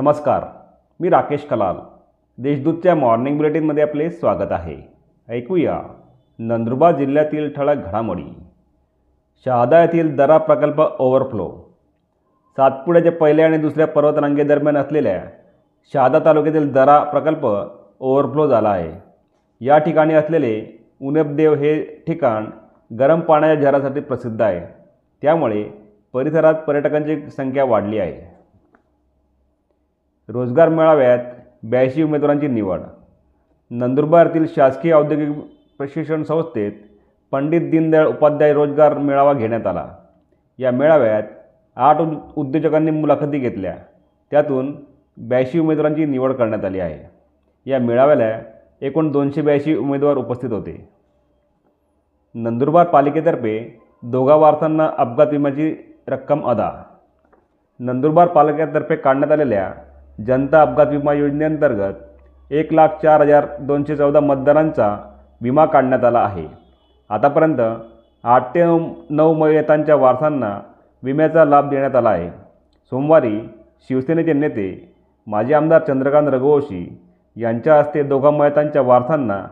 नमस्कार मी राकेश कलाल. देशदूतच्या मॉर्निंग बुलेटिनमध्ये आपले स्वागत आहे. ऐकूया नंदुरबार जिल्ह्यातील ठळक घडामोडी. शहादा येथील दरा प्रकल्प ओव्हरफ्लो सातपुड्याच्या पहिल्या आणि दुसऱ्या पर्वतरांगेदरम्यान असलेल्या शहादा तालुक्यातील दरा प्रकल्प ओव्हरफ्लो झाला आहे. या ठिकाणी असलेले उनबदेव हे ठिकाण गरम पाण्याच्या झरासाठी प्रसिद्ध आहे. त्यामुळे परिसरात पर्यटकांची संख्या वाढली आहे. रोजगार मेळाव्यात ब्याऐंशी उमेदवारांची निवड. नंदुरबारतील शासकीय औद्योगिक प्रशिक्षण संस्थेत पंडित दीनदयाळ उपाध्याय रोजगार मेळावा घेण्यात आला. या मेळाव्यात आठ उद्योजकांनी मुलाखती घेतल्या. त्यातून ब्याऐंशी उमेदवारांची निवड करण्यात आली आहे. या मेळाव्याला एकूण दोनशे ब्याऐंशी उमेदवार उपस्थित होते. नंदुरबार पालिकेतर्फे दोघा वारसांना अपघात विम्याची रक्कम अदा. नंदुरबार पालिकेतर्फे काढण्यात आलेल्या जनता अपघात विमा योजनेअंतर्गत एक लाख चार हजार दोनशे चौदा मतदारांचा विमा काढण्यात आला आहे. आतापर्यंत आठ ते नऊ नऊ मयतांच्या वारसांना विम्याचा लाभ देण्यात आला आहे. सोमवारी शिवसेनेचे नेते माजी आमदार चंद्रकांत रघुवंशी यांच्या हस्ते दोघा मयतांच्या वारसांना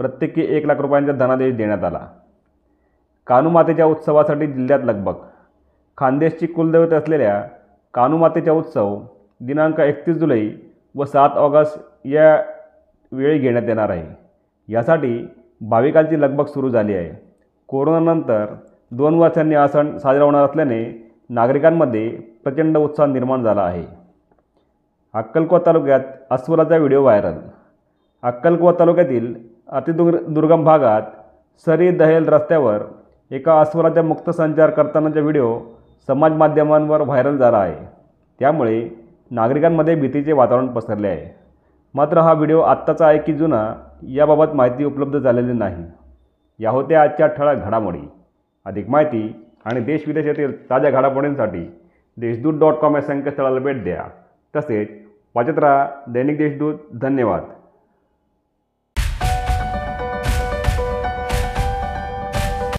प्रत्येकी एक लाख रुपयांचा धनादेश देण्यात आला. कानुमातेच्या उत्सवासाठी जिल्ह्यात लगबग. खानदेशची कुलदैवत असलेल्या कानुमातेचा उत्सव दिनांक एकतीस जुलै व सात ऑगस्ट या वेळी घेण्यात येणार आहे. यासाठी भाविकांची लगबग सुरू झाली आहे. कोरोनानंतर दोन वर्षांनी हा सण साजरा होणार असल्याने नागरिकांमध्ये प्रचंड उत्साह निर्माण झाला आहे. अक्कलकोट तालुक्यात अस्वलाचा व्हिडिओ व्हायरल. अक्कलकोट तालुक्यातील अतिदुर् दुर्गम भागात सरी दहेल रस्त्यावर एका अस्वलाचा मुक्त संचार करतानाचा व्हिडिओ समाज माध्यमांवर व्हायरल झाला आहे. त्यामुळे नागरिकांमध्ये भीतीचे वातावरण पसरले आहे. मात्र हा व्हिडिओ आत्ताचा आहे की जुना याबाबत माहिती उपलब्ध झालेली नाही. या होत्या आजच्या ठळक घडामोडी. अधिक माहिती आणि देशविदेशातील ताज्या घडामोडींसाठी देशदूत डॉट कॉम या संकेतस्थळाला भेट द्या. तसेच वाचत राहा दैनिक देशदूत. धन्यवाद.